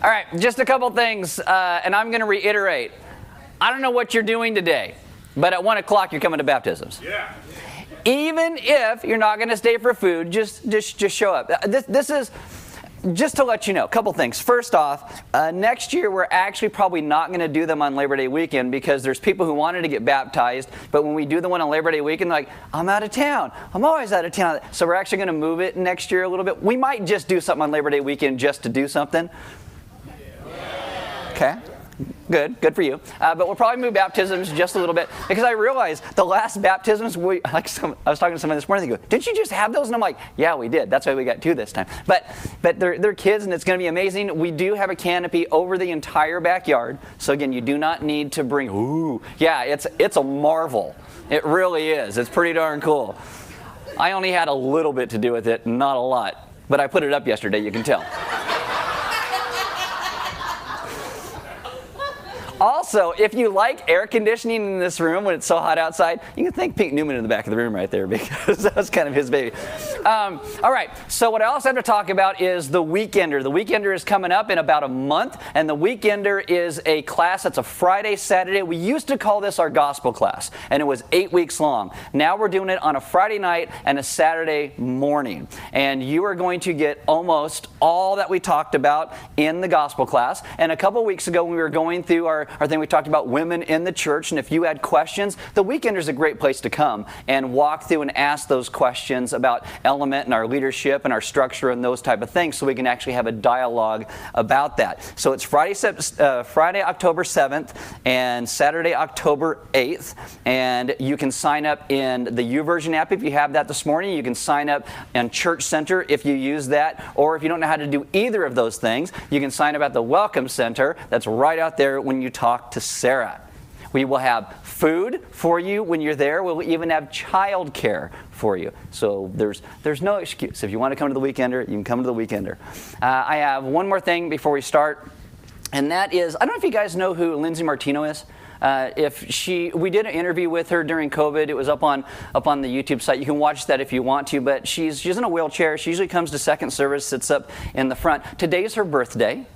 All right, just a couple things, uh, and I'm going to reiterate. I don't know what you're doing today, but at 1 o'clock you're coming to baptisms. Yeah. Even if you're not going to stay for food, just, just, just show up. Uh, This, this is just to let you know, a couple things. First off, uh, next year we're actually probably not going to do them on Labor Day weekend because there's people who wanted to get baptized, but when we do the one on Labor Day weekend, they're like, I'm out of town. I'm always out of town. So we're actually going to move it next year a little bit. We might just do something on Labor Day weekend just to do something. Okay. Good, good for you. Uh, but we'll probably move baptisms just a little bit because I realized the last baptisms we like. Some, I was talking to someone this morning. They go, "Didn't you just have those?" And I'm like, "Yeah, we did. That's why we got two this time." But but they're they're kids, and it's going to be amazing. We do have a canopy over the entire backyard. So again, you do not need to bring. Ooh, yeah, it's it's a marvel. It really is. It's pretty darn cool. I only had a little bit to do with it, not a lot. But I put it up yesterday. You can tell. Also, if you like air conditioning in this room when it's so hot outside, you can thank Pete Newman in the back of the room right there because that was kind of his baby. Um, all right, so what I also have to talk about is the Weekender. The Weekender is coming up in about a month, and the Weekender is a class that's a Friday, Saturday. We used to call this our gospel class, and it was eight weeks long. Now we're doing it on a Friday night and a Saturday morning. And you are going to get almost all that we talked about in the gospel class. And a couple weeks ago, when we were going through our, our thing, we talked about women in the church. And if you had questions, the weekender is a great place to come and walk through and ask those questions about element and our leadership and our structure and those type of things so we can actually have a dialogue about that. So it's Friday, uh, Friday October 7th and Saturday, October 8th. And you can sign up in the YouVersion app if you have that this morning. You can sign up in Church Center if you use that. Or if you don't know how to do either of those things, you can sign up at the Welcome Center that's right out there when you talk to Sarah. We will have food for you when you're there. We'll even have child care for you. So there's, there's no excuse. If you want to come to the Weekender, you can come to the Weekender. Uh, I have one more thing before we start, and that is I don't know if you guys know who Lindsay Martino is. Uh, if she, we did an interview with her during COVID. It was up on up on the YouTube site. You can watch that if you want to. But she's she's in a wheelchair. She usually comes to second service, sits up in the front. Today is her birthday.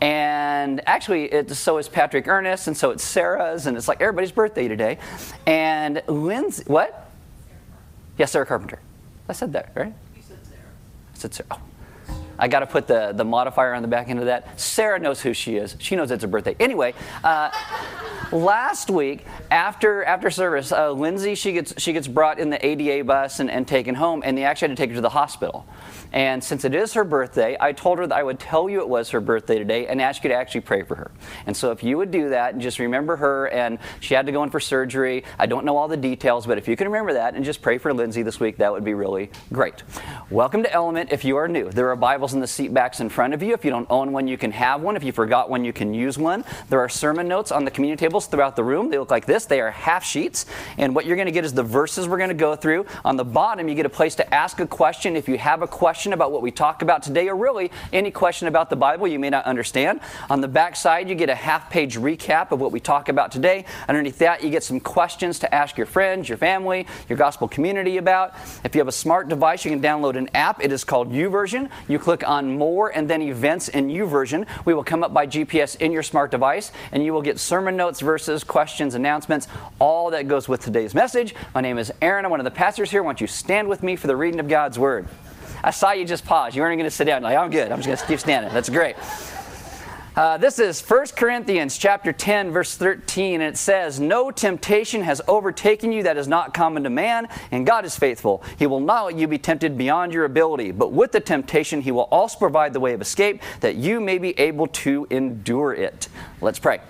And actually, it, so is Patrick Ernest, and so it's Sarah's, and it's like everybody's birthday today. And Lindsay, what? Yes, Sarah Carpenter. I said that, right? You said Sarah. I said Sarah. Oh. I got to put the, the modifier on the back end of that. Sarah knows who she is. She knows it's her birthday. Anyway, uh, last week after after service, uh, Lindsay she gets she gets brought in the ADA bus and, and taken home, and they actually had to take her to the hospital. And since it is her birthday, I told her that I would tell you it was her birthday today and ask you to actually pray for her. And so if you would do that and just remember her, and she had to go in for surgery. I don't know all the details, but if you can remember that and just pray for Lindsay this week, that would be really great. Welcome to Element if you are new. There are Bibles in the seat backs in front of you. If you don't own one, you can have one. If you forgot one, you can use one. There are sermon notes on the community throughout the room. They look like this. They are half sheets. And what you're going to get is the verses we're going to go through. On the bottom, you get a place to ask a question. If you have a question about what we talk about today, or really any question about the Bible you may not understand, on the back side, you get a half page recap of what we talk about today. Underneath that, you get some questions to ask your friends, your family, your gospel community about. If you have a smart device, you can download an app. It is called YouVersion. You click on More and then Events in YouVersion. We will come up by GPS in your smart device, and you will get sermon notes, verses, questions, announcements, all that goes with today's message. My name is Aaron. I'm one of the pastors here. Why don't you stand with me for the reading of God's Word? I saw you just pause. You weren't going to sit down. Like, I'm good. I'm just going to keep standing. That's great. Uh, this is 1 Corinthians chapter 10 verse 13 and it says no temptation has overtaken you that is not common to man and God is faithful he will not let you be tempted beyond your ability but with the temptation he will also provide the way of escape that you may be able to endure it let's pray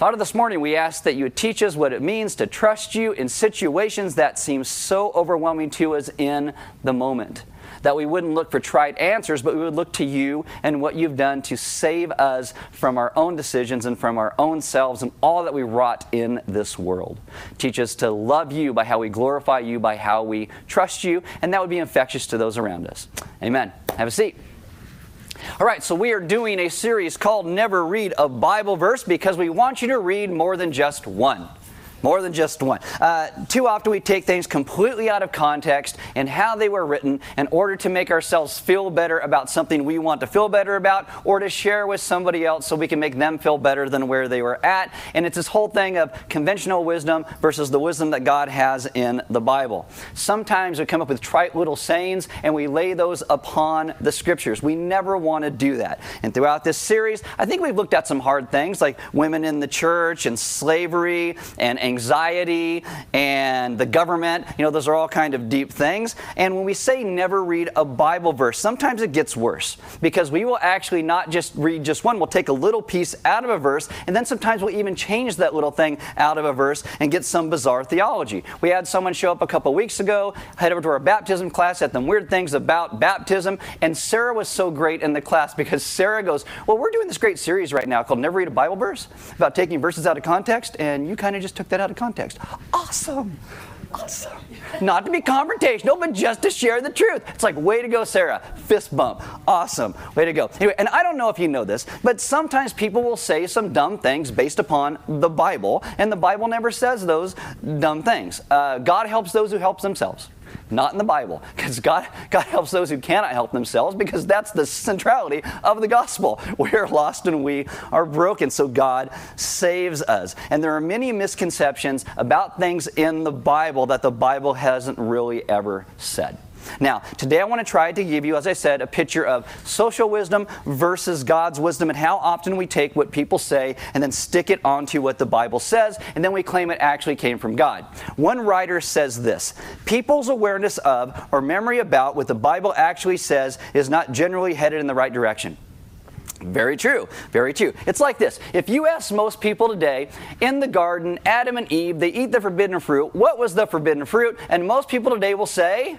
Father, this morning we ask that you teach us what it means to trust you in situations that seem so overwhelming to us in the moment that we wouldn't look for trite answers, but we would look to you and what you've done to save us from our own decisions and from our own selves and all that we wrought in this world. Teach us to love you by how we glorify you, by how we trust you, and that would be infectious to those around us. Amen. Have a seat. All right, so we are doing a series called Never Read a Bible Verse because we want you to read more than just one. More than just one. Uh, too often we take things completely out of context and how they were written in order to make ourselves feel better about something we want to feel better about or to share with somebody else so we can make them feel better than where they were at. And it's this whole thing of conventional wisdom versus the wisdom that God has in the Bible. Sometimes we come up with trite little sayings and we lay those upon the scriptures. We never want to do that. And throughout this series, I think we've looked at some hard things like women in the church and slavery and anxiety and the government. You know, those are all kind of deep things. And when we say never read a Bible verse, sometimes it gets worse because we will actually not just read just one, we'll take a little piece out of a verse, and then sometimes we'll even change that little thing out of a verse and get some bizarre theology. We had someone show up a couple weeks ago, head over to our baptism class, said them weird things about baptism, and Sarah was so great in the class because Sarah goes, Well, we're doing this great series right now called Never Read a Bible Verse about taking verses out of context, and you kind of just took that out of context. Awesome. Awesome. Not to be confrontational, but just to share the truth. It's like, way to go, Sarah. Fist bump. Awesome. Way to go. Anyway, and I don't know if you know this, but sometimes people will say some dumb things based upon the Bible, and the Bible never says those dumb things. Uh, God helps those who help themselves. Not in the Bible, because God, God helps those who cannot help themselves, because that's the centrality of the gospel. We are lost and we are broken, so God saves us. And there are many misconceptions about things in the Bible that the Bible hasn't really ever said. Now, today I want to try to give you, as I said, a picture of social wisdom versus God's wisdom and how often we take what people say and then stick it onto what the Bible says, and then we claim it actually came from God. One writer says this People's awareness of or memory about what the Bible actually says is not generally headed in the right direction. Very true, very true. It's like this. If you ask most people today in the garden, Adam and Eve, they eat the forbidden fruit. What was the forbidden fruit? And most people today will say,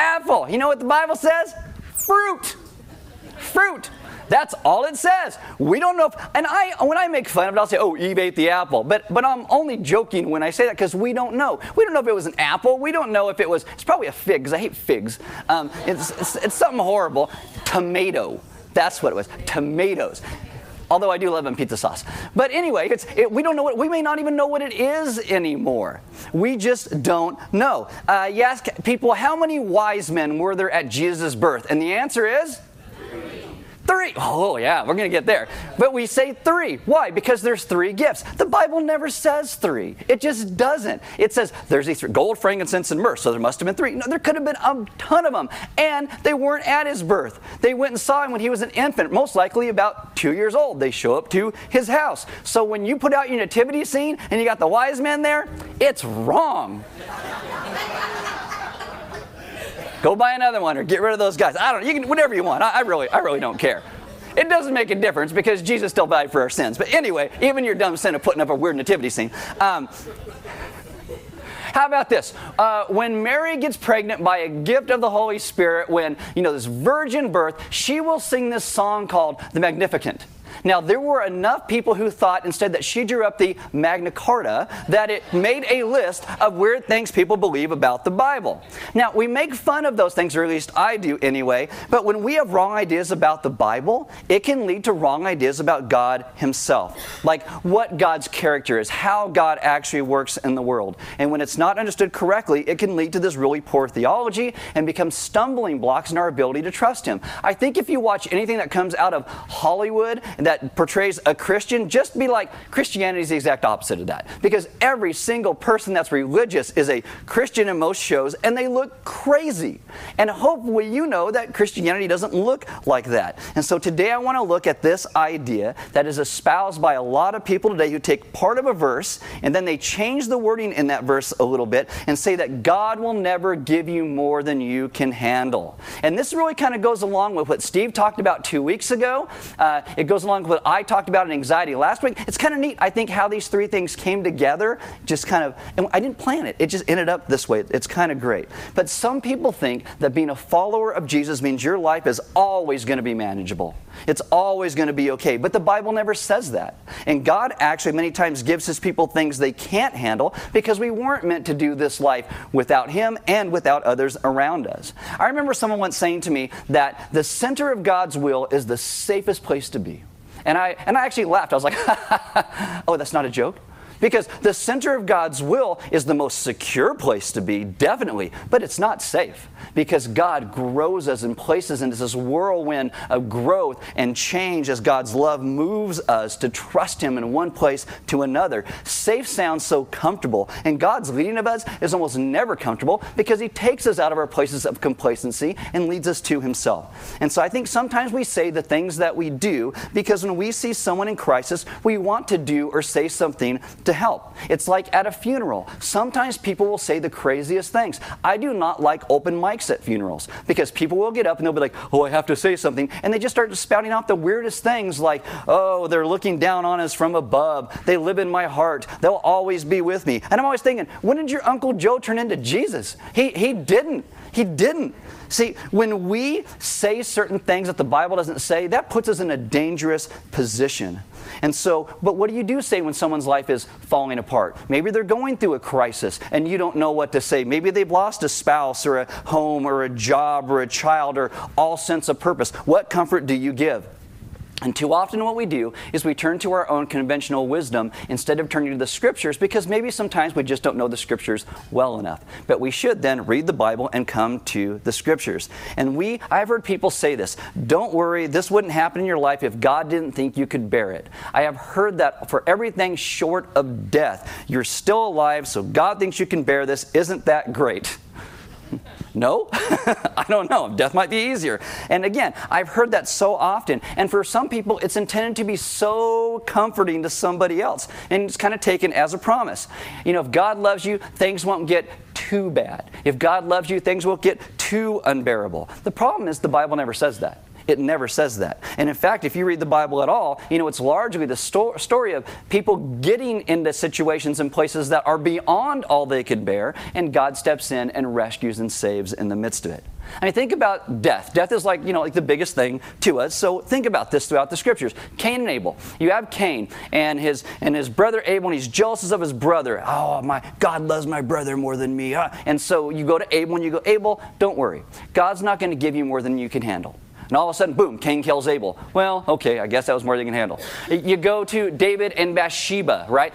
apple. You know what the Bible says? Fruit. Fruit. That's all it says. We don't know if, and I, when I make fun of it, I'll say, oh, Eve ate the apple. But, but I'm only joking when I say that because we don't know. We don't know if it was an apple. We don't know if it was, it's probably a fig because I hate figs. Um, it's, it's, it's something horrible. Tomato. That's what it was. Tomatoes although I do love them pizza sauce. But anyway, it, we don't know what, we may not even know what it is anymore. We just don't know. Uh, you ask people, how many wise men were there at Jesus' birth? And the answer is? Three. Oh, yeah, we're going to get there. But we say three. Why? Because there's three gifts. The Bible never says three. It just doesn't. It says there's these three gold, frankincense, and myrrh. So there must have been three. No, there could have been a ton of them. And they weren't at his birth. They went and saw him when he was an infant, most likely about two years old. They show up to his house. So when you put out your nativity scene and you got the wise men there, it's wrong. Go buy another one or get rid of those guys. I don't know. You can whatever you want. I, I really, I really don't care. It doesn't make a difference because Jesus still died for our sins. But anyway, even your dumb sin of putting up a weird nativity scene. Um, how about this? Uh, when Mary gets pregnant by a gift of the Holy Spirit, when, you know, this virgin birth, she will sing this song called The Magnificat. Now, there were enough people who thought instead that she drew up the Magna Carta that it made a list of weird things people believe about the Bible. Now, we make fun of those things, or at least I do anyway, but when we have wrong ideas about the Bible, it can lead to wrong ideas about God Himself. Like what God's character is, how God actually works in the world. And when it's not understood correctly, it can lead to this really poor theology and become stumbling blocks in our ability to trust Him. I think if you watch anything that comes out of Hollywood that portrays a Christian, just be like, Christianity is the exact opposite of that. Because every single person that's religious is a Christian in most shows, and they look crazy. And hopefully, you know that Christianity doesn't look like that. And so today, I want to look at this idea that is espoused by a lot of people today who take part of a verse and then they change the wording in that verse a little bit and say that God will never give you more than you can handle. And this really kind of goes along with what Steve talked about two weeks ago. Uh, it goes along along with what I talked about in anxiety last week. It's kind of neat, I think, how these three things came together. Just kind of, and I didn't plan it. It just ended up this way. It's kind of great. But some people think that being a follower of Jesus means your life is always going to be manageable. It's always going to be okay. But the Bible never says that. And God actually many times gives his people things they can't handle because we weren't meant to do this life without him and without others around us. I remember someone once saying to me that the center of God's will is the safest place to be. And I, and I actually laughed. I was like, oh, that's not a joke? Because the center of God's will is the most secure place to be, definitely, but it's not safe because God grows us and places into this whirlwind of growth and change as God's love moves us to trust Him in one place to another. Safe sounds so comfortable, and God's leading of us is almost never comfortable because He takes us out of our places of complacency and leads us to Himself. And so I think sometimes we say the things that we do because when we see someone in crisis, we want to do or say something to help. It's like at a funeral. Sometimes people will say the craziest things. I do not like open mics at funerals because people will get up and they'll be like, oh, I have to say something. And they just start spouting off the weirdest things like, oh, they're looking down on us from above. They live in my heart. They'll always be with me. And I'm always thinking, when did your Uncle Joe turn into Jesus? He, he didn't. He didn't. See, when we say certain things that the Bible doesn't say, that puts us in a dangerous position. And so, but what do you do say when someone's life is falling apart? Maybe they're going through a crisis and you don't know what to say. Maybe they've lost a spouse or a home or a job or a child or all sense of purpose. What comfort do you give? And too often, what we do is we turn to our own conventional wisdom instead of turning to the scriptures because maybe sometimes we just don't know the scriptures well enough. But we should then read the Bible and come to the scriptures. And we, I've heard people say this don't worry, this wouldn't happen in your life if God didn't think you could bear it. I have heard that for everything short of death, you're still alive, so God thinks you can bear this. Isn't that great? No? I don't know. Death might be easier. And again, I've heard that so often. And for some people, it's intended to be so comforting to somebody else. And it's kind of taken as a promise. You know, if God loves you, things won't get too bad. If God loves you, things won't get too unbearable. The problem is the Bible never says that. It never says that. And in fact, if you read the Bible at all, you know, it's largely the sto- story of people getting into situations and places that are beyond all they could bear, and God steps in and rescues and saves in the midst of it. I mean, think about death. Death is like, you know, like the biggest thing to us. So think about this throughout the scriptures. Cain and Abel. You have Cain and his and his brother Abel, and he's jealous of his brother. Oh, my God loves my brother more than me. Ah. And so you go to Abel and you go, Abel, don't worry. God's not going to give you more than you can handle. And all of a sudden, boom, Cain kills Abel. Well, okay, I guess that was more than you can handle. You go to David and Bathsheba, right?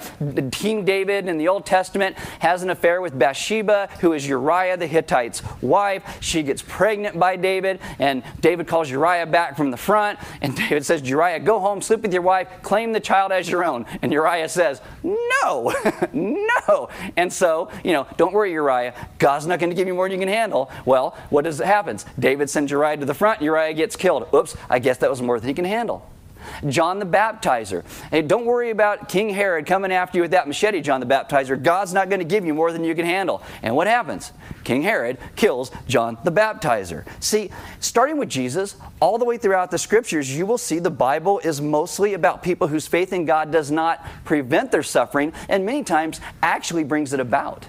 King David in the Old Testament has an affair with Bathsheba, who is Uriah the Hittite's wife. She gets pregnant by David, and David calls Uriah back from the front. And David says, Uriah, go home, sleep with your wife, claim the child as your own. And Uriah says, No, no. And so, you know, don't worry, Uriah. God's not going to give you more than you can handle. Well, what does it happens? David sends Uriah to the front. Uriah gets gets killed. Oops, I guess that was more than he can handle. John the Baptizer. Hey, don't worry about King Herod coming after you with that machete, John the Baptizer. God's not going to give you more than you can handle. And what happens? King Herod kills John the Baptizer. See, starting with Jesus, all the way throughout the scriptures, you will see the Bible is mostly about people whose faith in God does not prevent their suffering and many times actually brings it about.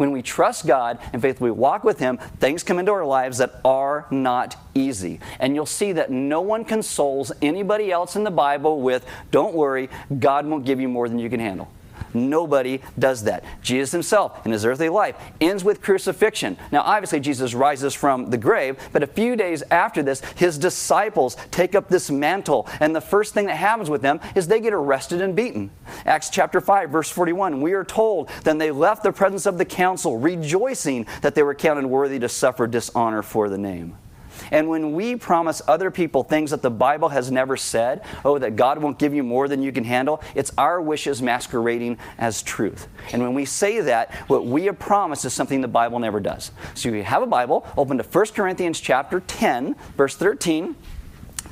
When we trust God and faithfully walk with Him, things come into our lives that are not easy. And you'll see that no one consoles anybody else in the Bible with, don't worry, God won't give you more than you can handle. Nobody does that. Jesus himself, in his earthly life, ends with crucifixion. Now, obviously, Jesus rises from the grave, but a few days after this, his disciples take up this mantle, and the first thing that happens with them is they get arrested and beaten. Acts chapter 5, verse 41, we are told, Then they left the presence of the council, rejoicing that they were counted worthy to suffer dishonor for the name. And when we promise other people things that the Bible has never said, oh, that God won't give you more than you can handle, it's our wishes masquerading as truth. And when we say that, what we have promised is something the Bible never does. So you have a Bible, open to 1 Corinthians chapter 10, verse 13.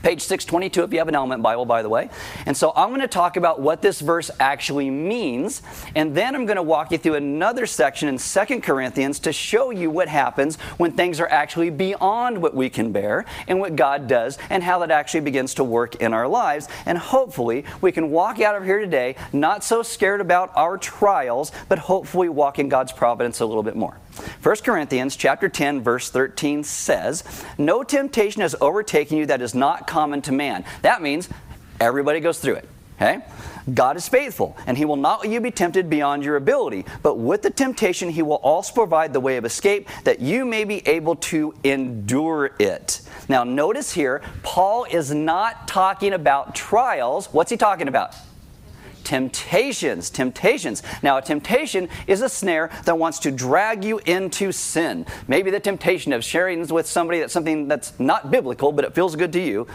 Page 622 if you have an element Bible, by the way. And so I'm going to talk about what this verse actually means, and then I'm going to walk you through another section in 2 Corinthians to show you what happens when things are actually beyond what we can bear and what God does and how that actually begins to work in our lives. And hopefully we can walk out of here today not so scared about our trials, but hopefully walk in God's providence a little bit more. 1 Corinthians chapter 10 verse 13 says, "No temptation has overtaken you that is not common to man." That means everybody goes through it. Okay? God is faithful, and He will not let you be tempted beyond your ability. But with the temptation, He will also provide the way of escape that you may be able to endure it. Now, notice here, Paul is not talking about trials. What's he talking about? Temptations. Temptations. Now, a temptation is a snare that wants to drag you into sin. Maybe the temptation of sharing with somebody that's something that's not biblical, but it feels good to you.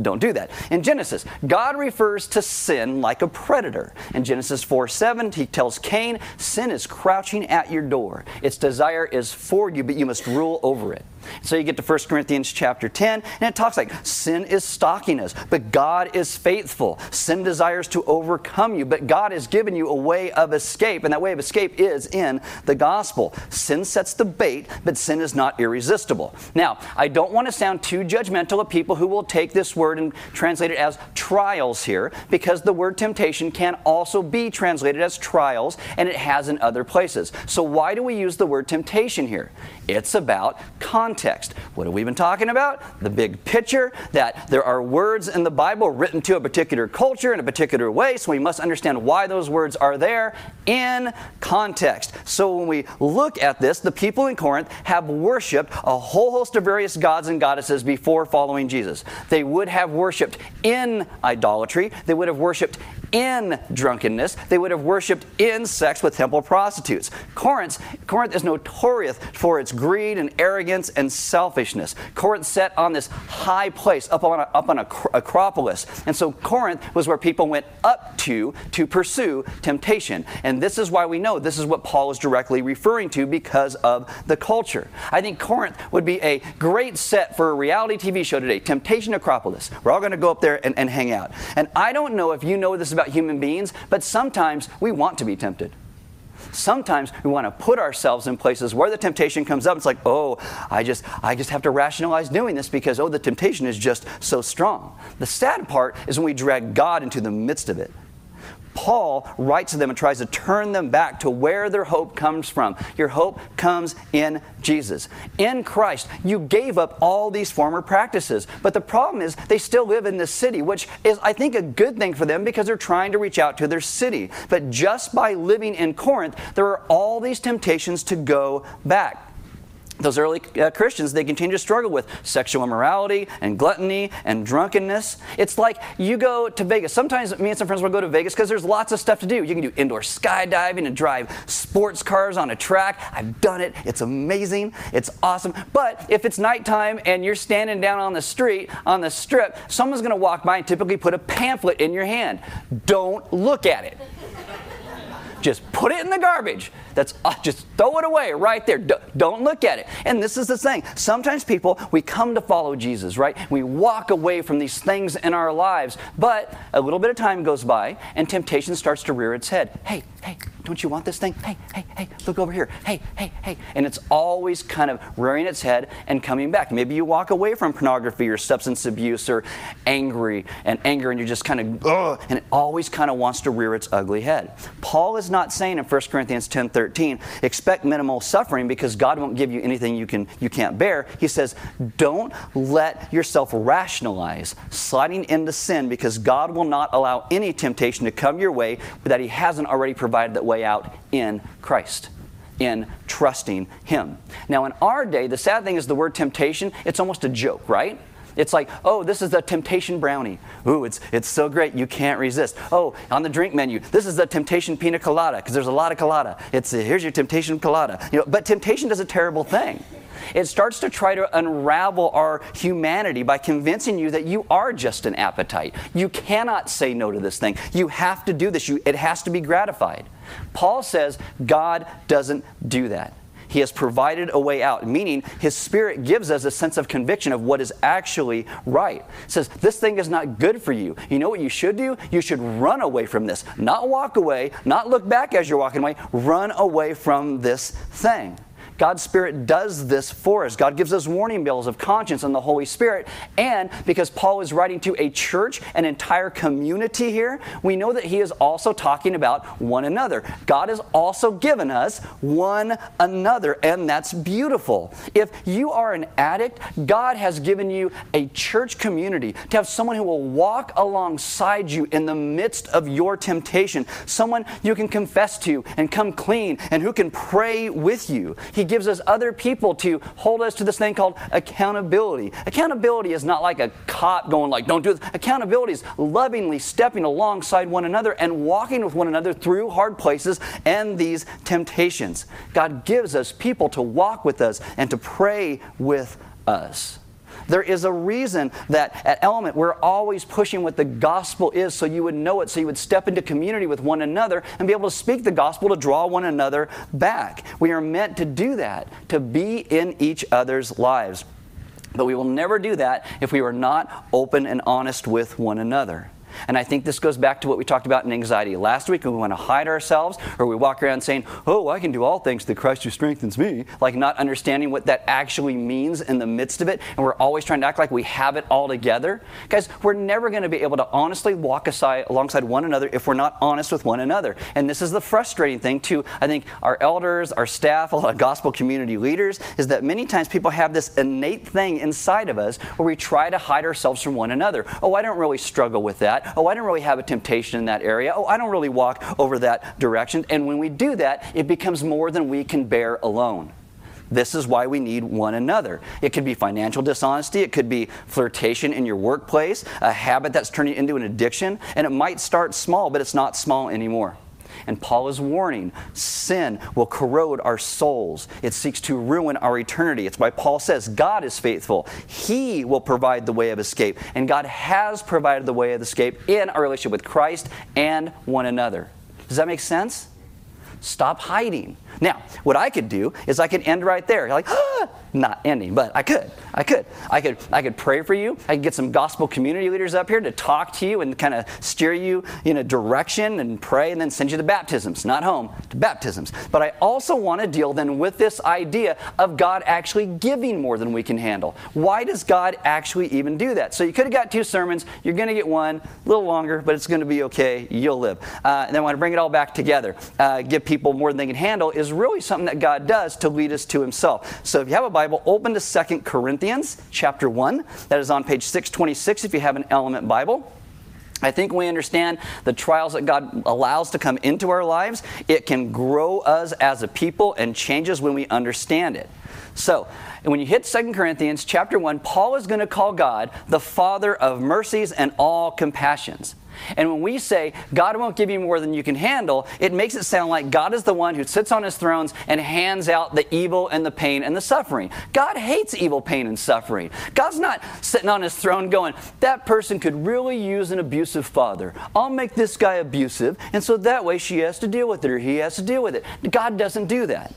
Don't do that. In Genesis, God refers to sin like a predator. In Genesis 4 7, he tells Cain, Sin is crouching at your door. Its desire is for you, but you must rule over it. So you get to 1 Corinthians chapter 10, and it talks like sin is stalking us, but God is faithful. Sin desires to overcome you, but God has given you a way of escape, and that way of escape is in the gospel. Sin sets the bait, but sin is not irresistible. Now, I don't want to sound too judgmental of people who will take this word and translate it as trials here, because the word temptation can also be translated as trials, and it has in other places. So why do we use the word temptation here? It's about context. What have we been talking about? The big picture that there are words in the Bible written to a particular culture in a particular way, so we must understand why those words are there in context. So when we look at this, the people in Corinth have worshiped a whole host of various gods and goddesses before following Jesus. They would have worshiped in idolatry, they would have worshiped in drunkenness. They would have worshiped in sex with temple prostitutes. Corinth, Corinth is notorious for its greed and arrogance and selfishness. Corinth set on this high place up on, a, up on a Acropolis. And so Corinth was where people went up to to pursue temptation. And this is why we know this is what Paul is directly referring to because of the culture. I think Corinth would be a great set for a reality TV show today Temptation Acropolis. We're all going to go up there and, and hang out. And I don't know if you know this about human beings, but sometimes we want to be tempted. Sometimes we want to put ourselves in places where the temptation comes up. It's like, oh, I just, I just have to rationalize doing this because, oh, the temptation is just so strong. The sad part is when we drag God into the midst of it. Paul writes to them and tries to turn them back to where their hope comes from. Your hope comes in Jesus. In Christ, you gave up all these former practices. But the problem is, they still live in this city, which is, I think, a good thing for them because they're trying to reach out to their city. But just by living in Corinth, there are all these temptations to go back those early uh, Christians, they continue to struggle with sexual immorality and gluttony and drunkenness. It's like you go to Vegas. Sometimes me and some friends will go to Vegas because there's lots of stuff to do. You can do indoor skydiving and drive sports cars on a track. I've done it. It's amazing. It's awesome. But if it's nighttime and you're standing down on the street, on the strip, someone's going to walk by and typically put a pamphlet in your hand. Don't look at it. Just put it in the garbage. That's uh, just throw it away right there. D- don't look at it. And this is the thing. Sometimes people we come to follow Jesus, right? We walk away from these things in our lives, but a little bit of time goes by and temptation starts to rear its head. Hey, hey, don't you want this thing? Hey, hey, hey, look over here. Hey, hey, hey. And it's always kind of rearing its head and coming back. Maybe you walk away from pornography or substance abuse or angry and anger and you're just kind of, ugh, and it always kind of wants to rear its ugly head. Paul is not saying in 1 Corinthians 10 13, expect minimal suffering because God won't give you anything you, can, you can't bear. He says, don't let yourself rationalize sliding into sin because God will not allow any temptation to come your way that He hasn't already provided that way out in Christ in trusting Him. Now, in our day, the sad thing is the word temptation, it's almost a joke, right? It's like, oh, this is the temptation brownie. Ooh, it's, it's so great, you can't resist. Oh, on the drink menu, this is the temptation pina colada, because there's a lot of colada. It's here's your temptation colada. You know, but temptation does a terrible thing. It starts to try to unravel our humanity by convincing you that you are just an appetite. You cannot say no to this thing. You have to do this. You, it has to be gratified. Paul says God doesn't do that. He has provided a way out, meaning His Spirit gives us a sense of conviction of what is actually right. Says, This thing is not good for you. You know what you should do? You should run away from this. Not walk away, not look back as you're walking away. Run away from this thing. God's Spirit does this for us. God gives us warning bells of conscience and the Holy Spirit. And because Paul is writing to a church, an entire community here, we know that he is also talking about one another. God has also given us one another, and that's beautiful. If you are an addict, God has given you a church community to have someone who will walk alongside you in the midst of your temptation, someone you can confess to and come clean, and who can pray with you. He gives us other people to hold us to this thing called accountability. Accountability is not like a cop going like, don't do this. Accountability is lovingly stepping alongside one another and walking with one another through hard places and these temptations. God gives us people to walk with us and to pray with us. There is a reason that at Element we're always pushing what the gospel is so you would know it, so you would step into community with one another and be able to speak the gospel to draw one another back. We are meant to do that, to be in each other's lives. But we will never do that if we are not open and honest with one another. And I think this goes back to what we talked about in anxiety last week we want to hide ourselves or we walk around saying, Oh, I can do all things through Christ who strengthens me, like not understanding what that actually means in the midst of it. And we're always trying to act like we have it all together. Guys, we're never going to be able to honestly walk aside, alongside one another if we're not honest with one another. And this is the frustrating thing, too. I think our elders, our staff, a lot of gospel community leaders, is that many times people have this innate thing inside of us where we try to hide ourselves from one another. Oh, I don't really struggle with that. Oh, I don't really have a temptation in that area. Oh, I don't really walk over that direction. And when we do that, it becomes more than we can bear alone. This is why we need one another. It could be financial dishonesty, it could be flirtation in your workplace, a habit that's turning into an addiction, and it might start small, but it's not small anymore. And Paul is warning sin will corrode our souls, it seeks to ruin our eternity. It's why Paul says God is faithful. He will provide the way of escape. And God has provided the way of escape in our relationship with Christ and one another. Does that make sense? Stop hiding. Now, what I could do is I could end right there. Like, ah, not ending, but I could. I could. I could. I could pray for you. I could get some gospel community leaders up here to talk to you and kind of steer you in a direction and pray, and then send you to baptisms, not home to baptisms. But I also want to deal then with this idea of God actually giving more than we can handle. Why does God actually even do that? So you could have got two sermons. You're going to get one, a little longer, but it's going to be okay. You'll live. Uh, and then I want to bring it all back together. Uh, give people more than they can handle is really something that God does to lead us to Himself. So if you have a Bible, open to Second Corinthians chapter 1. That is on page 626 if you have an element Bible. I think we understand the trials that God allows to come into our lives. It can grow us as a people and change us when we understand it. So, when you hit Second Corinthians chapter 1, Paul is going to call God the Father of mercies and all compassions. And when we say God won't give you more than you can handle, it makes it sound like God is the one who sits on his thrones and hands out the evil and the pain and the suffering. God hates evil, pain, and suffering. God's not sitting on his throne going, that person could really use an abusive father. I'll make this guy abusive, and so that way she has to deal with it or he has to deal with it. God doesn't do that.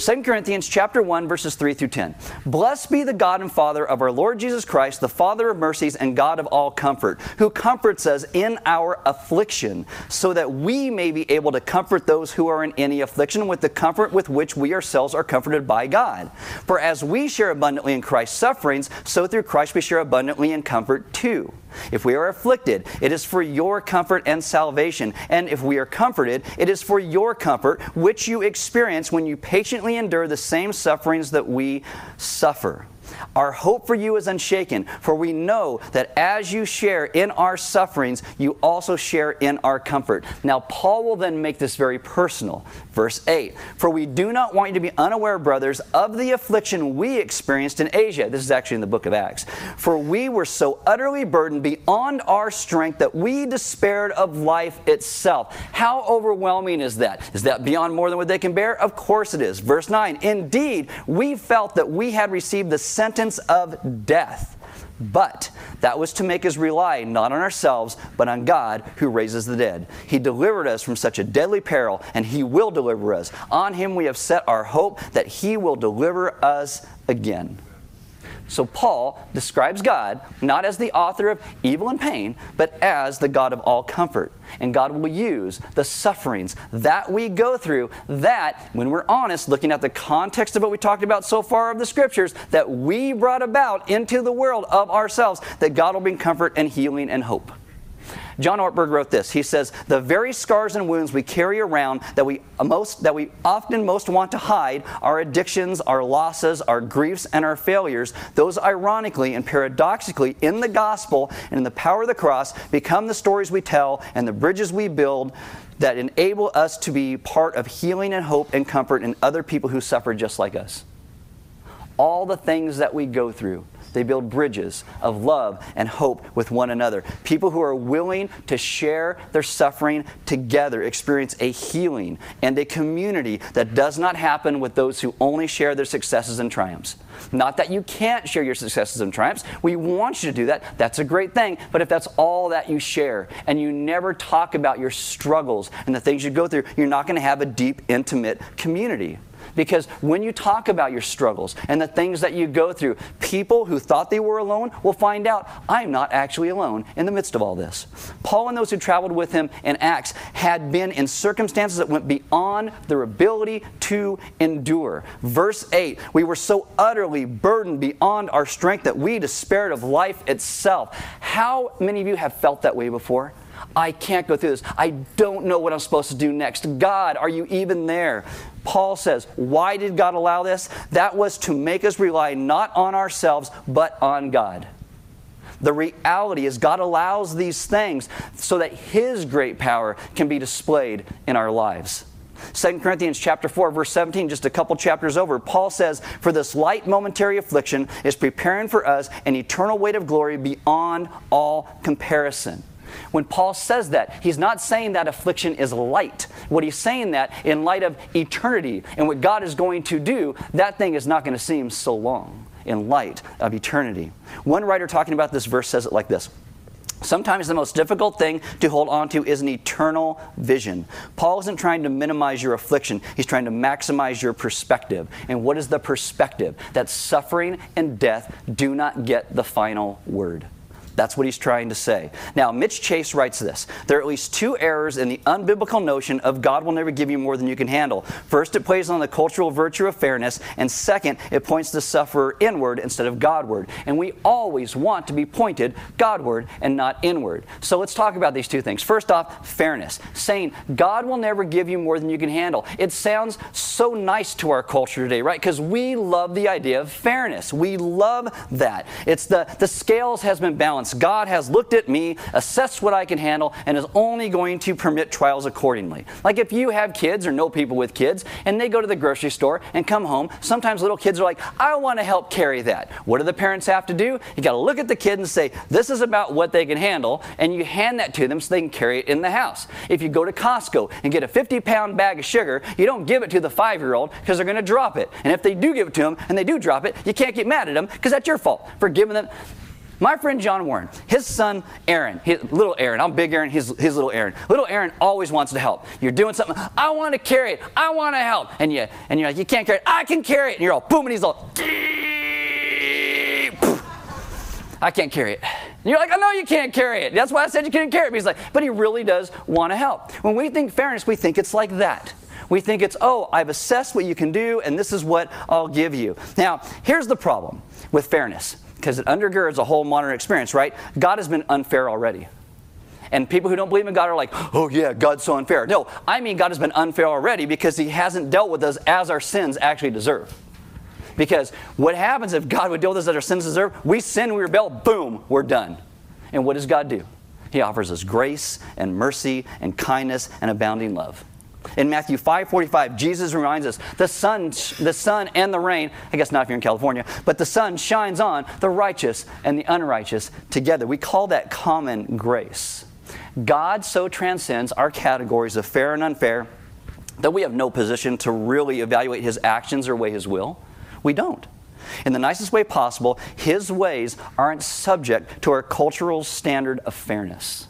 2 Corinthians chapter 1 verses 3 through 10. Blessed be the God and Father of our Lord Jesus Christ, the Father of mercies and God of all comfort, who comforts us in our affliction, so that we may be able to comfort those who are in any affliction with the comfort with which we ourselves are comforted by God. For as we share abundantly in Christ's sufferings, so through Christ we share abundantly in comfort too. If we are afflicted, it is for your comfort and salvation. And if we are comforted, it is for your comfort, which you experience when you patiently endure the same sufferings that we suffer. Our hope for you is unshaken, for we know that as you share in our sufferings, you also share in our comfort. Now, Paul will then make this very personal. Verse 8 For we do not want you to be unaware, brothers, of the affliction we experienced in Asia. This is actually in the book of Acts. For we were so utterly burdened beyond our strength that we despaired of life itself. How overwhelming is that? Is that beyond more than what they can bear? Of course it is. Verse 9 Indeed, we felt that we had received the sentence of death. But that was to make us rely not on ourselves, but on God who raises the dead. He delivered us from such a deadly peril, and He will deliver us. On Him we have set our hope that He will deliver us again. So Paul describes God not as the author of evil and pain, but as the God of all comfort. And God will use the sufferings that we go through, that, when we're honest, looking at the context of what we talked about so far of the scriptures, that we brought about into the world of ourselves, that God will bring comfort and healing and hope. John Ortberg wrote this. He says, "The very scars and wounds we carry around that we most that we often most want to hide, our addictions, our losses, our griefs, and our failures, those ironically and paradoxically in the gospel and in the power of the cross become the stories we tell and the bridges we build." That enable us to be part of healing and hope and comfort in other people who suffer just like us. All the things that we go through, they build bridges of love and hope with one another. People who are willing to share their suffering together experience a healing and a community that does not happen with those who only share their successes and triumphs. Not that you can't share your successes and triumphs. We want you to do that. That's a great thing. But if that's all that you share and you never talk about your struggles and the things you go through, you're not going to have a deep, intimate community. Because when you talk about your struggles and the things that you go through, people who thought they were alone will find out I'm not actually alone in the midst of all this. Paul and those who traveled with him in Acts had been in circumstances that went beyond their ability to endure. Verse 8 We were so utterly burdened beyond our strength that we despaired of life itself. How many of you have felt that way before? I can't go through this. I don't know what I'm supposed to do next. God, are you even there? Paul says, Why did God allow this? That was to make us rely not on ourselves, but on God. The reality is, God allows these things so that His great power can be displayed in our lives. 2 Corinthians chapter 4 verse 17 just a couple chapters over Paul says for this light momentary affliction is preparing for us an eternal weight of glory beyond all comparison when Paul says that, he's not saying that affliction is light. What he's saying that in light of eternity and what God is going to do, that thing is not going to seem so long in light of eternity. One writer talking about this verse says it like this. Sometimes the most difficult thing to hold on to is an eternal vision. Paul isn't trying to minimize your affliction, he's trying to maximize your perspective. And what is the perspective? That suffering and death do not get the final word. That's what he's trying to say. Now, Mitch Chase writes this There are at least two errors in the unbiblical notion of God will never give you more than you can handle. First, it plays on the cultural virtue of fairness, and second, it points the sufferer inward instead of Godward. And we always want to be pointed Godward and not inward. So let's talk about these two things. First off, fairness. Saying God will never give you more than you can handle. It sounds so nice to our culture today, right? Because we love the idea of fairness. We love that. It's the, the scales has been balanced God has looked at me, assessed what I can handle, and is only going to permit trials accordingly. Like if you have kids or know people with kids, and they go to the grocery store and come home, sometimes little kids are like, I want to help carry that. What do the parents have to do? You got to look at the kid and say, This is about what they can handle, and you hand that to them so they can carry it in the house. If you go to Costco and get a 50 pound bag of sugar, you don't give it to the five year old because they're going to drop it. And if they do give it to them and they do drop it, you can't get mad at them because that's your fault for giving them. My friend John Warren, his son Aaron, his, little Aaron, I'm big Aaron, his, his little Aaron. Little Aaron always wants to help. You're doing something, I want to carry it, I want to help. And you, and you're like, you can't carry it, I can carry it. And you're all boom, and he's all, I can't carry it. And you're like, I know you can't carry it. That's why I said you couldn't carry it. But he's like, but he really does want to help. When we think fairness, we think it's like that. We think it's, oh, I've assessed what you can do, and this is what I'll give you. Now, here's the problem with fairness because it undergirds a whole modern experience, right? God has been unfair already. And people who don't believe in God are like, oh, yeah, God's so unfair. No, I mean, God has been unfair already because He hasn't dealt with us as our sins actually deserve. Because what happens if God would deal with us as our sins deserve? We sin, we rebel, boom, we're done. And what does God do? He offers us grace and mercy and kindness and abounding love. In Matthew 5:45, Jesus reminds us, the sun, the sun and the rain, I guess not if you're in California, but the sun shines on the righteous and the unrighteous together. We call that common grace. God so transcends our categories of fair and unfair that we have no position to really evaluate his actions or weigh his will. We don't. In the nicest way possible, his ways aren't subject to our cultural standard of fairness.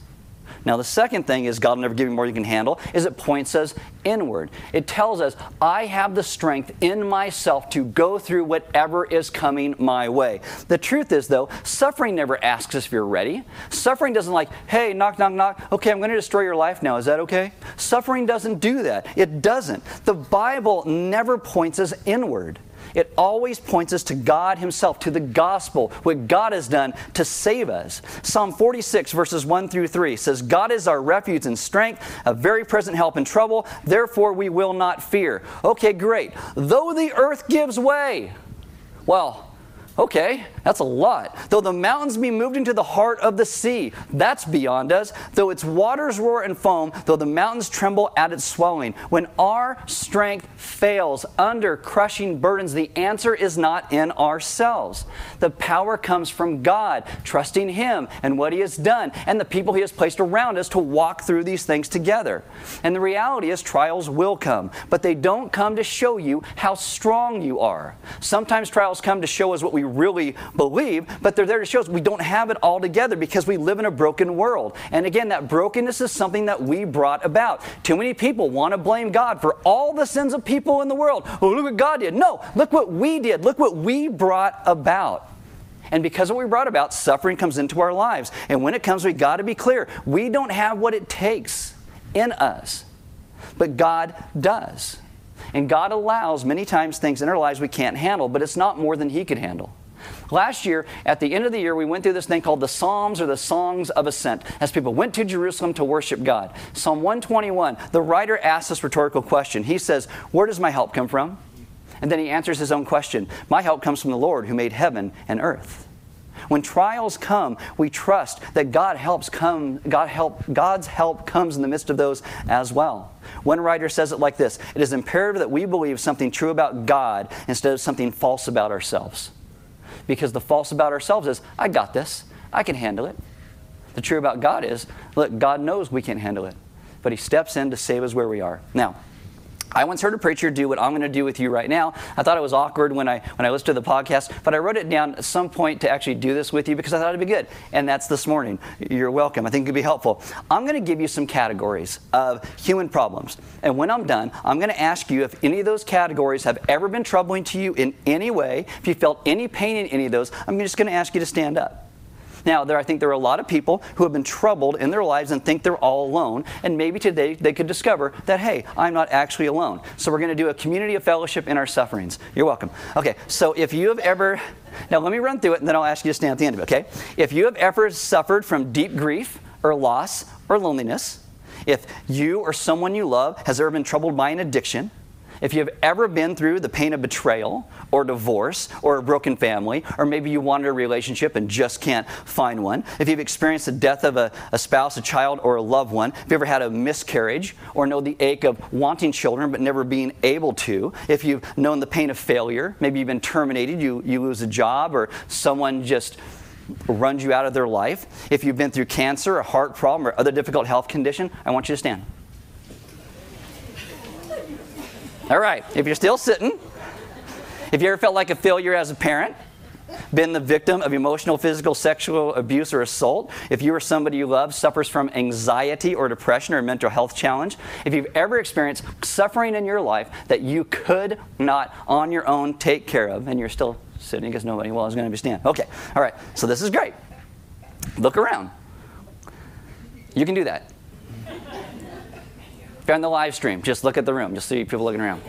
Now, the second thing is God will never give you more than you can handle, is it points us inward. It tells us, I have the strength in myself to go through whatever is coming my way. The truth is, though, suffering never asks us if you're ready. Suffering doesn't like, hey, knock, knock, knock, okay, I'm going to destroy your life now. Is that okay? Suffering doesn't do that. It doesn't. The Bible never points us inward. It always points us to God Himself, to the gospel, what God has done to save us. Psalm 46, verses 1 through 3 says, God is our refuge and strength, a very present help in trouble, therefore we will not fear. Okay, great. Though the earth gives way, well, Okay, that's a lot. Though the mountains be moved into the heart of the sea, that's beyond us. Though its waters roar and foam, though the mountains tremble at its swelling. When our strength fails under crushing burdens, the answer is not in ourselves. The power comes from God, trusting Him and what He has done, and the people He has placed around us to walk through these things together. And the reality is, trials will come, but they don't come to show you how strong you are. Sometimes trials come to show us what we really believe, but they're there to show us we don't have it all together because we live in a broken world. And again, that brokenness is something that we brought about. Too many people want to blame God for all the sins of people in the world. Oh, look what God did. No, look what we did. Look what we brought about. And because of what we brought about, suffering comes into our lives. And when it comes, we got to be clear. We don't have what it takes in us, but God does. And God allows many times things in our lives we can't handle, but it's not more than He could handle. Last year, at the end of the year, we went through this thing called the Psalms or the Songs of Ascent as people went to Jerusalem to worship God. Psalm 121, the writer asks this rhetorical question. He says, Where does my help come from? And then he answers his own question My help comes from the Lord who made heaven and earth. When trials come, we trust that God helps come, God help, God's help comes in the midst of those as well. One writer says it like this It is imperative that we believe something true about God instead of something false about ourselves because the false about ourselves is, I got this, I can handle it. The true about God is, look, God knows we can't handle it, but He steps in to save us where we are. Now, I once heard a preacher do what I'm going to do with you right now. I thought it was awkward when I when I listened to the podcast, but I wrote it down at some point to actually do this with you because I thought it'd be good. And that's this morning. You're welcome. I think it could be helpful. I'm going to give you some categories of human problems. And when I'm done, I'm going to ask you if any of those categories have ever been troubling to you in any way, if you felt any pain in any of those, I'm just going to ask you to stand up. Now, there, I think there are a lot of people who have been troubled in their lives and think they're all alone. And maybe today they could discover that, hey, I'm not actually alone. So we're going to do a community of fellowship in our sufferings. You're welcome. Okay, so if you have ever, now let me run through it and then I'll ask you to stand at the end of it, okay? If you have ever suffered from deep grief or loss or loneliness, if you or someone you love has ever been troubled by an addiction, if you have ever been through the pain of betrayal or divorce or a broken family, or maybe you wanted a relationship and just can't find one, if you've experienced the death of a, a spouse, a child, or a loved one, if you ever had a miscarriage or know the ache of wanting children but never being able to, if you've known the pain of failure, maybe you've been terminated, you, you lose a job, or someone just runs you out of their life, if you've been through cancer, a heart problem, or other difficult health condition, I want you to stand. All right, if you're still sitting, if you ever felt like a failure as a parent, been the victim of emotional, physical, sexual abuse or assault, if you or somebody you love suffers from anxiety or depression or mental health challenge, if you've ever experienced suffering in your life that you could not on your own take care of, and you're still sitting because nobody well is going to understand. Okay, all right, so this is great. Look around. You can do that. If you're on the live stream, just look at the room, just see people looking around.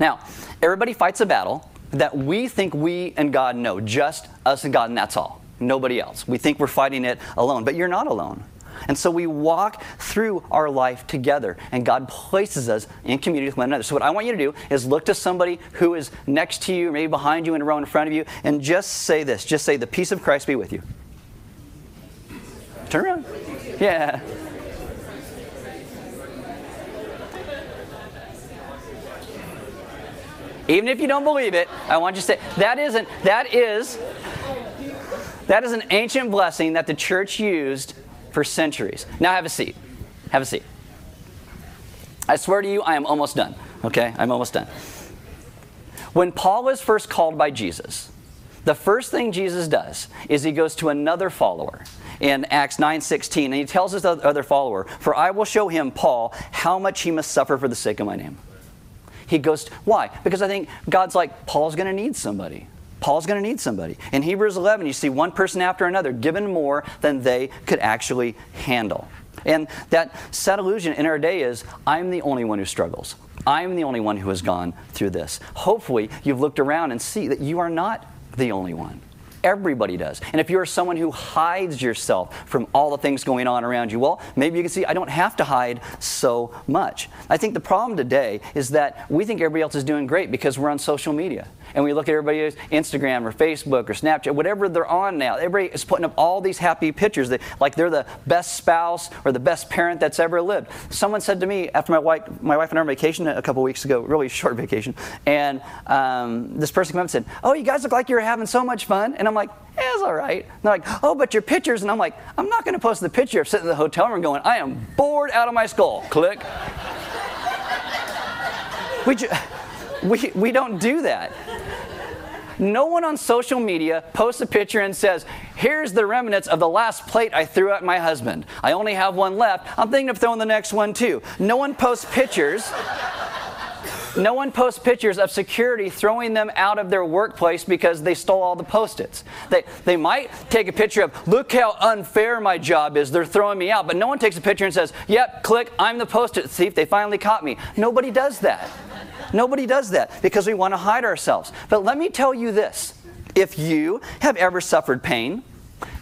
Now, everybody fights a battle that we think we and God know, just us and God, and that's all. Nobody else. We think we're fighting it alone, but you're not alone. And so we walk through our life together, and God places us in community with one another. So, what I want you to do is look to somebody who is next to you, maybe behind you, in a row in front of you, and just say this just say, The peace of Christ be with you. Turn around. Yeah. Even if you don't believe it, I want you to say that isn't that is that is an ancient blessing that the church used for centuries. Now have a seat. Have a seat. I swear to you, I am almost done. Okay? I'm almost done. When Paul was first called by Jesus, the first thing Jesus does is he goes to another follower in Acts 9:16 and he tells his other follower, "For I will show him Paul how much he must suffer for the sake of my name." He goes, why? Because I think God's like, Paul's going to need somebody. Paul's going to need somebody. In Hebrews 11, you see one person after another given more than they could actually handle. And that sad illusion in our day is I'm the only one who struggles. I'm the only one who has gone through this. Hopefully, you've looked around and see that you are not the only one. Everybody does. And if you're someone who hides yourself from all the things going on around you, well, maybe you can see I don't have to hide so much. I think the problem today is that we think everybody else is doing great because we're on social media and we look at everybody's Instagram or Facebook or Snapchat, whatever they're on now. Everybody is putting up all these happy pictures, that, like they're the best spouse or the best parent that's ever lived. Someone said to me after my wife, my wife and I were on vacation a couple weeks ago, really short vacation, and um, this person came up and said, "Oh, you guys look like you're having so much fun," and I'm like, yeah, "It's all right." And they're like, "Oh, but your pictures," and I'm like, "I'm not going to post the picture of sitting in the hotel room going, I am bored out of my skull." Click. we, ju- we, we don't do that. No one on social media posts a picture and says, Here's the remnants of the last plate I threw at my husband. I only have one left. I'm thinking of throwing the next one too. No one posts pictures. No one posts pictures of security throwing them out of their workplace because they stole all the post its. They, they might take a picture of, look how unfair my job is, they're throwing me out. But no one takes a picture and says, yep, click, I'm the post it thief, they finally caught me. Nobody does that. Nobody does that because we want to hide ourselves. But let me tell you this if you have ever suffered pain,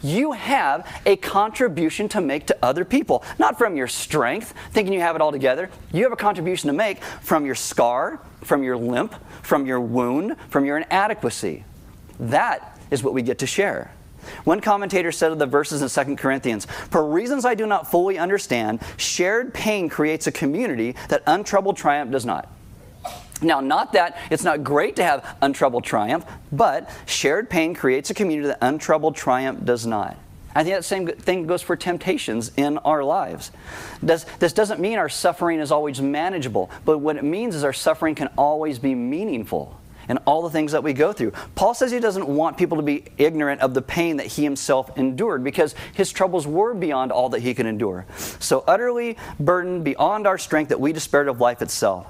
you have a contribution to make to other people. Not from your strength, thinking you have it all together. You have a contribution to make from your scar, from your limp, from your wound, from your inadequacy. That is what we get to share. One commentator said of the verses in 2 Corinthians, For reasons I do not fully understand, shared pain creates a community that untroubled triumph does not. Now, not that it's not great to have untroubled triumph, but shared pain creates a community that untroubled triumph does not. I think that same thing goes for temptations in our lives. Does, this doesn't mean our suffering is always manageable, but what it means is our suffering can always be meaningful in all the things that we go through. Paul says he doesn't want people to be ignorant of the pain that he himself endured because his troubles were beyond all that he could endure. So utterly burdened beyond our strength that we despaired of life itself.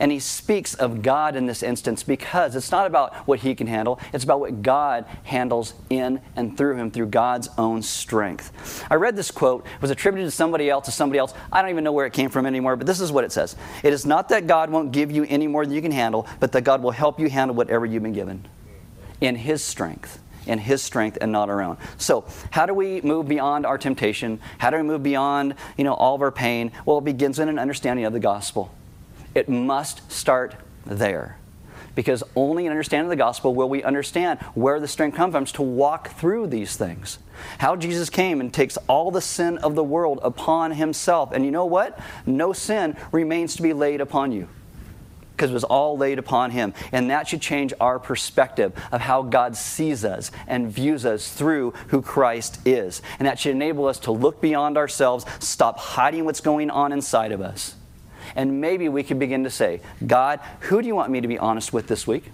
And he speaks of God in this instance because it's not about what he can handle, it's about what God handles in and through him through God's own strength. I read this quote, it was attributed to somebody else, to somebody else. I don't even know where it came from anymore, but this is what it says It is not that God won't give you any more than you can handle, but that God will help you handle whatever you've been given in his strength in His strength and not our own. So, how do we move beyond our temptation? How do we move beyond, you know, all of our pain? Well, it begins with an understanding of the gospel. It must start there. Because only in understanding the gospel will we understand where the strength comes from to walk through these things. How Jesus came and takes all the sin of the world upon himself. And you know what? No sin remains to be laid upon you because it was all laid upon him. And that should change our perspective of how God sees us and views us through who Christ is. And that should enable us to look beyond ourselves, stop hiding what's going on inside of us, and maybe we could begin to say, God, who do you want me to be honest with this week?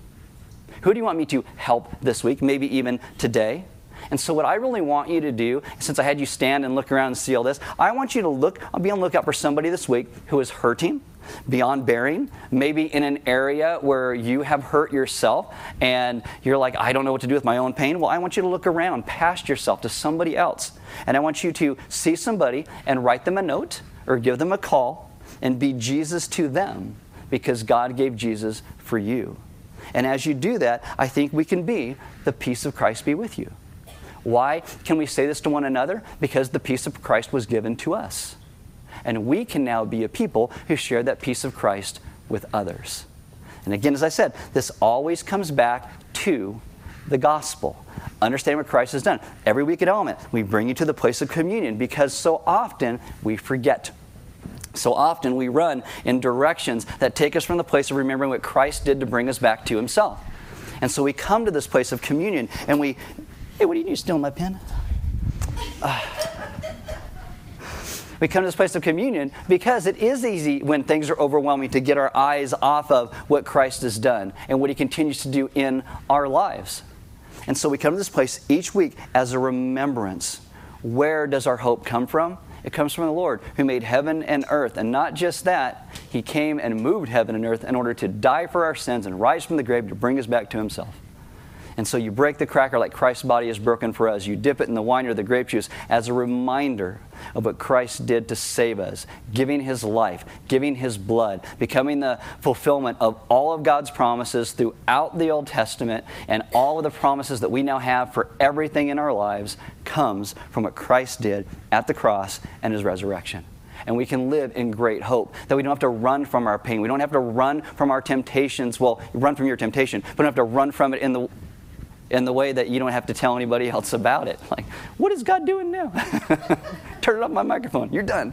Who do you want me to help this week? Maybe even today? And so, what I really want you to do, since I had you stand and look around and see all this, I want you to look, I'll be on the lookout for somebody this week who is hurting, beyond bearing, maybe in an area where you have hurt yourself and you're like, I don't know what to do with my own pain. Well, I want you to look around past yourself to somebody else. And I want you to see somebody and write them a note or give them a call and be Jesus to them because God gave Jesus for you. And as you do that, I think we can be the peace of Christ be with you. Why can we say this to one another? Because the peace of Christ was given to us. And we can now be a people who share that peace of Christ with others. And again, as I said, this always comes back to the gospel. Understand what Christ has done. Every week at Element, we bring you to the place of communion because so often we forget so often we run in directions that take us from the place of remembering what Christ did to bring us back to Himself. And so we come to this place of communion and we, hey, what do you do? Steal my pen? Uh, we come to this place of communion because it is easy when things are overwhelming to get our eyes off of what Christ has done and what He continues to do in our lives. And so we come to this place each week as a remembrance. Where does our hope come from? It comes from the Lord who made heaven and earth. And not just that, He came and moved heaven and earth in order to die for our sins and rise from the grave to bring us back to Himself. And so you break the cracker like Christ's body is broken for us. You dip it in the wine or the grape juice as a reminder of what Christ did to save us, giving his life, giving his blood, becoming the fulfillment of all of God's promises throughout the Old Testament, and all of the promises that we now have for everything in our lives comes from what Christ did at the cross and his resurrection and we can live in great hope. That we don't have to run from our pain. We don't have to run from our temptations. Well, run from your temptation, but don't have to run from it in the in the way that you don't have to tell anybody else about it. Like, what is God doing now? Turn off my microphone. You're done.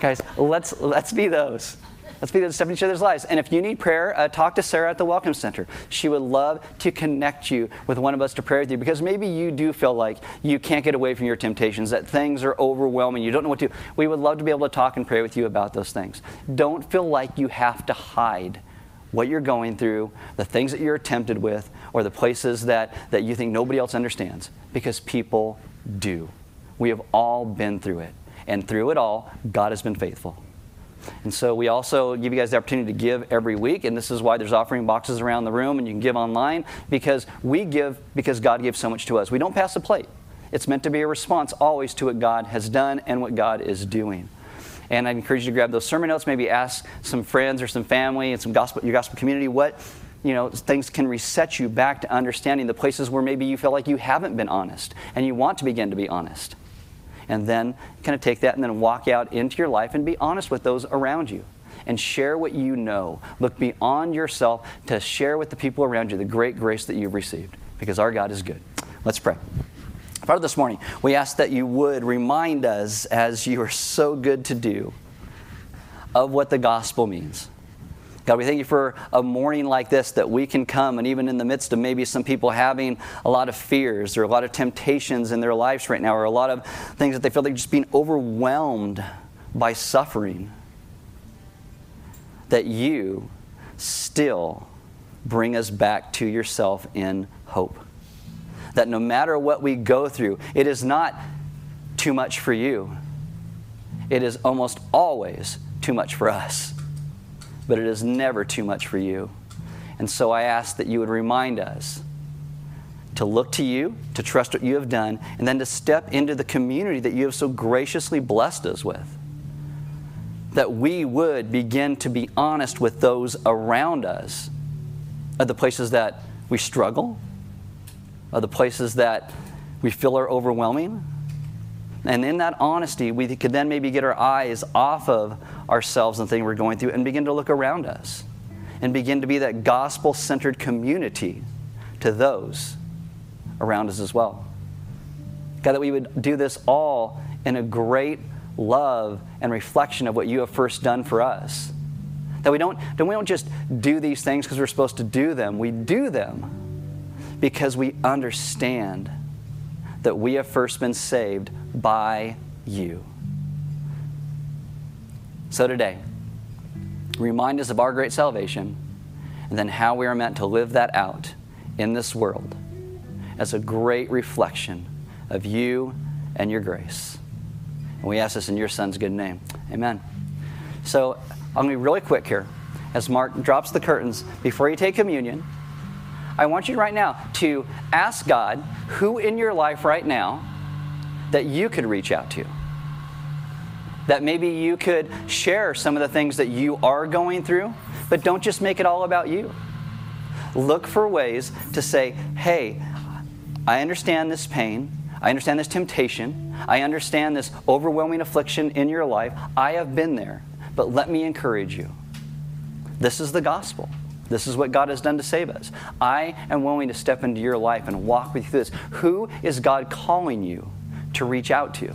Guys, let's let's be those. Let's be those step in each other's lives. And if you need prayer, uh, talk to Sarah at the Welcome Center. She would love to connect you with one of us to pray with you because maybe you do feel like you can't get away from your temptations, that things are overwhelming, you don't know what to do. We would love to be able to talk and pray with you about those things. Don't feel like you have to hide what you're going through, the things that you're tempted with, or the places that, that you think nobody else understands, because people do. We have all been through it. And through it all, God has been faithful. And so we also give you guys the opportunity to give every week, and this is why there's offering boxes around the room, and you can give online because we give because God gives so much to us. We don't pass the plate. It's meant to be a response always to what God has done and what God is doing. And I encourage you to grab those sermon notes, maybe ask some friends or some family and some gospel, your gospel community what you know, things can reset you back to understanding the places where maybe you feel like you haven't been honest and you want to begin to be honest. And then kind of take that and then walk out into your life and be honest with those around you and share what you know. Look beyond yourself to share with the people around you the great grace that you've received because our God is good. Let's pray. Father, this morning, we ask that you would remind us, as you are so good to do, of what the gospel means. God, we thank you for a morning like this that we can come, and even in the midst of maybe some people having a lot of fears or a lot of temptations in their lives right now, or a lot of things that they feel like just being overwhelmed by suffering, that you still bring us back to yourself in hope that no matter what we go through, it is not too much for you. It is almost always too much for us, but it is never too much for you. And so I ask that you would remind us to look to you, to trust what you have done, and then to step into the community that you have so graciously blessed us with. That we would begin to be honest with those around us at the places that we struggle, of the places that we feel are overwhelming. And in that honesty, we could then maybe get our eyes off of ourselves and thing we're going through and begin to look around us and begin to be that gospel centered community to those around us as well. God, that we would do this all in a great love and reflection of what you have first done for us. That we don't, that we don't just do these things because we're supposed to do them, we do them because we understand that we have first been saved by you. So today, remind us of our great salvation and then how we are meant to live that out in this world as a great reflection of you and your grace. And we ask this in your son's good name. Amen. So I'm going to be really quick here as Mark drops the curtains. Before you take communion, I want you right now to ask God who in your life right now that you could reach out to. That maybe you could share some of the things that you are going through, but don't just make it all about you. Look for ways to say, hey, I understand this pain. I understand this temptation. I understand this overwhelming affliction in your life. I have been there, but let me encourage you. This is the gospel. This is what God has done to save us. I am willing to step into your life and walk with you through this. Who is God calling you to reach out to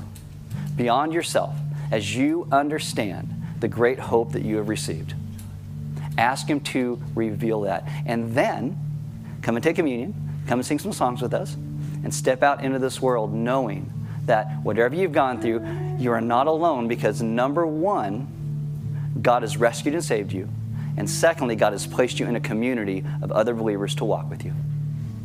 beyond yourself as you understand the great hope that you have received? Ask Him to reveal that. And then come and take communion, come and sing some songs with us, and step out into this world knowing that whatever you've gone through, you are not alone because number one, God has rescued and saved you. And secondly, God has placed you in a community of other believers to walk with you.